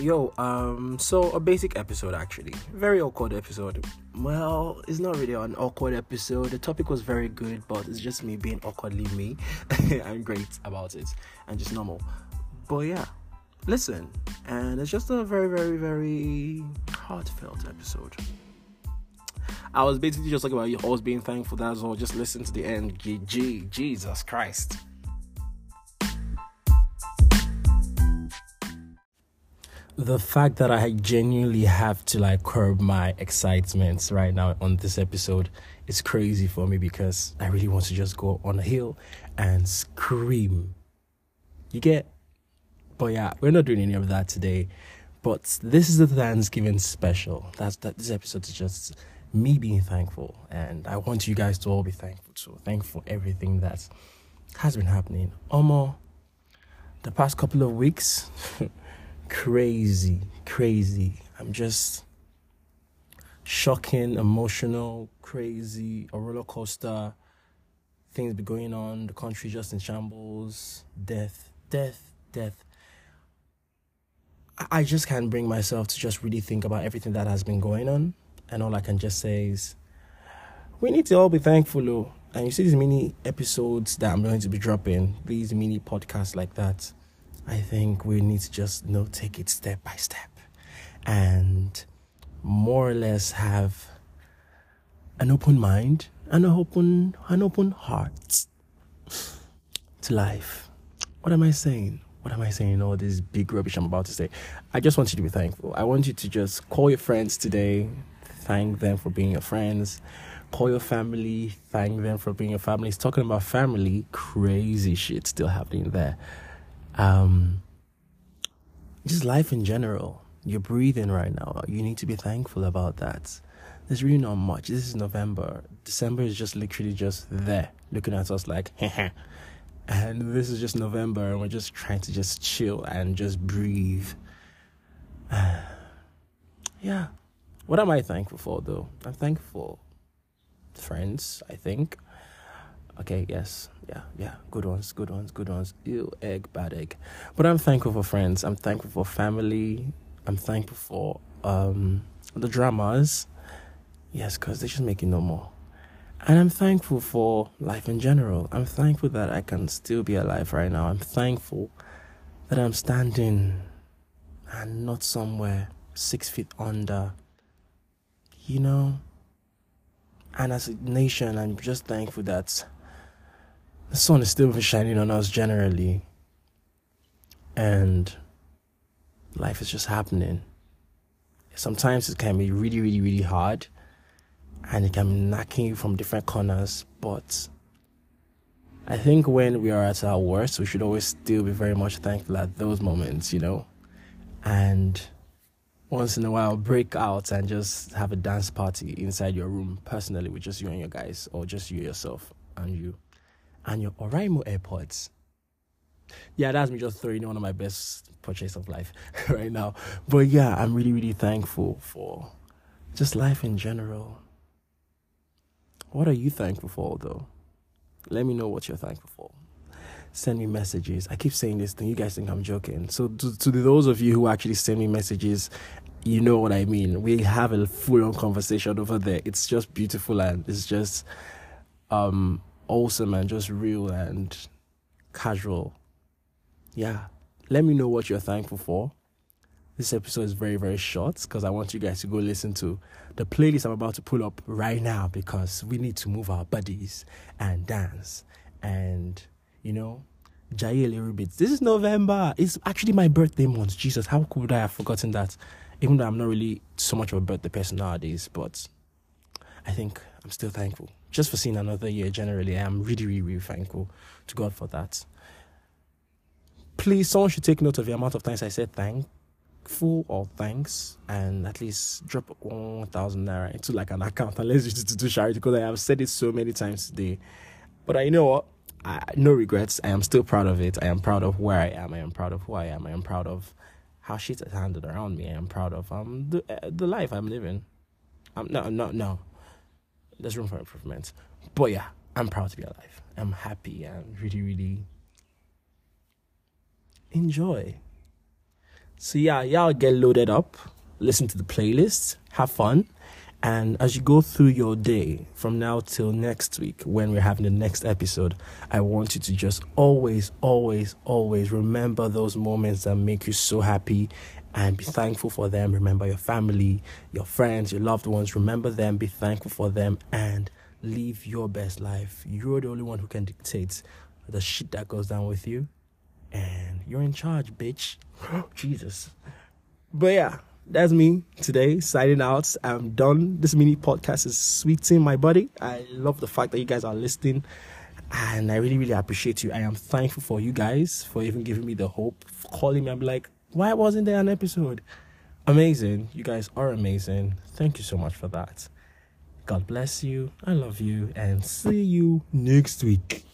Yo, um, so a basic episode actually. Very awkward episode. Well, it's not really an awkward episode. The topic was very good, but it's just me being awkwardly me. I'm great about it and just normal. But yeah, listen, and it's just a very, very, very heartfelt episode. I was basically just talking about you always being thankful. That's all. Just listen to the end. G, Jesus Christ. The fact that I genuinely have to like curb my excitement right now on this episode is crazy for me because I really want to just go on a hill and scream. You get? But yeah, we're not doing any of that today. But this is the Thanksgiving special. That's that this episode is just me being thankful and I want you guys to all be thankful too. Thankful for everything that has been happening. Almost the past couple of weeks crazy, crazy. I'm just shocking, emotional, crazy, a roller coaster. Things be going on, the country just in shambles, death, death, death. I just can't bring myself to just really think about everything that has been going on. And all I can just say is, we need to all be thankful, though. And you see these mini episodes that I'm going to be dropping, these mini podcasts like that I think we need to just you know take it step by step and more or less have an open mind and an open an open heart to life. What am I saying? What am I saying? All this big rubbish I'm about to say. I just want you to be thankful. I want you to just call your friends today, thank them for being your friends. Call your family, thank them for being your family. It's talking about family, crazy shit still happening there um, just life in general. You're breathing right now. You need to be thankful about that. There's really not much. This is November. December is just literally just there, looking at us like, and this is just November, and we're just trying to just chill and just breathe. yeah. What am I thankful for, though? I'm thankful friends, I think. Okay, yes, yeah, yeah, good ones, good ones, good ones. Ew, egg, bad egg. But I'm thankful for friends. I'm thankful for family. I'm thankful for um, the dramas. Yes, because they just make it no more. And I'm thankful for life in general. I'm thankful that I can still be alive right now. I'm thankful that I'm standing and not somewhere six feet under. You know? And as a nation, I'm just thankful that the sun is still shining on us generally. And life is just happening. Sometimes it can be really, really, really hard and it can be knocking you from different corners. But I think when we are at our worst, we should always still be very much thankful at those moments, you know? And once in a while, break out and just have a dance party inside your room, personally, with just you and your guys, or just you yourself and you and your Oraimo AirPods. Yeah, that's me just throwing one of my best purchase of life right now. But yeah, I'm really, really thankful for just life in general. What are you thankful for though? Let me know what you're thankful for. Send me messages. I keep saying this thing. You guys think I'm joking. So to, to those of you who actually send me messages, you know what I mean. We have a full on conversation over there. It's just beautiful and it's just um awesome and just real and casual. Yeah. Let me know what you're thankful for. This episode is very, very short because I want you guys to go listen to the playlist I'm about to pull up right now because we need to move our bodies and dance and, you know, jay a little bit. This is November. It's actually my birthday month. Jesus, how could I have forgotten that? Even though I'm not really so much of a birthday person nowadays, but I think I'm still thankful just for seeing another year. Generally, I am really, really, really thankful to God for that. Please, someone should take note of the amount of times I said thankful or thanks, and at least drop one thousand naira into like an account and let's to do charity because I have said it so many times today. But I know what. I, no regrets. I am still proud of it. I am proud of where I am. I am proud of who I am. I am proud of how shit has handled around me. I am proud of um the uh, the life I'm living. Um no no no there's room for improvement. But yeah, I'm proud to be alive. I'm happy and really, really enjoy. So yeah, y'all get loaded up, listen to the playlist, have fun. And as you go through your day from now till next week, when we're having the next episode, I want you to just always, always, always remember those moments that make you so happy and be thankful for them. Remember your family, your friends, your loved ones. Remember them, be thankful for them, and live your best life. You're the only one who can dictate the shit that goes down with you. And you're in charge, bitch. Jesus. But yeah, that's me today signing out. I'm done. This mini podcast is sweeting my body. I love the fact that you guys are listening. And I really, really appreciate you. I am thankful for you guys for even giving me the hope, calling me. I'm like, why wasn't there an episode? Amazing. You guys are amazing. Thank you so much for that. God bless you. I love you. And see you next week.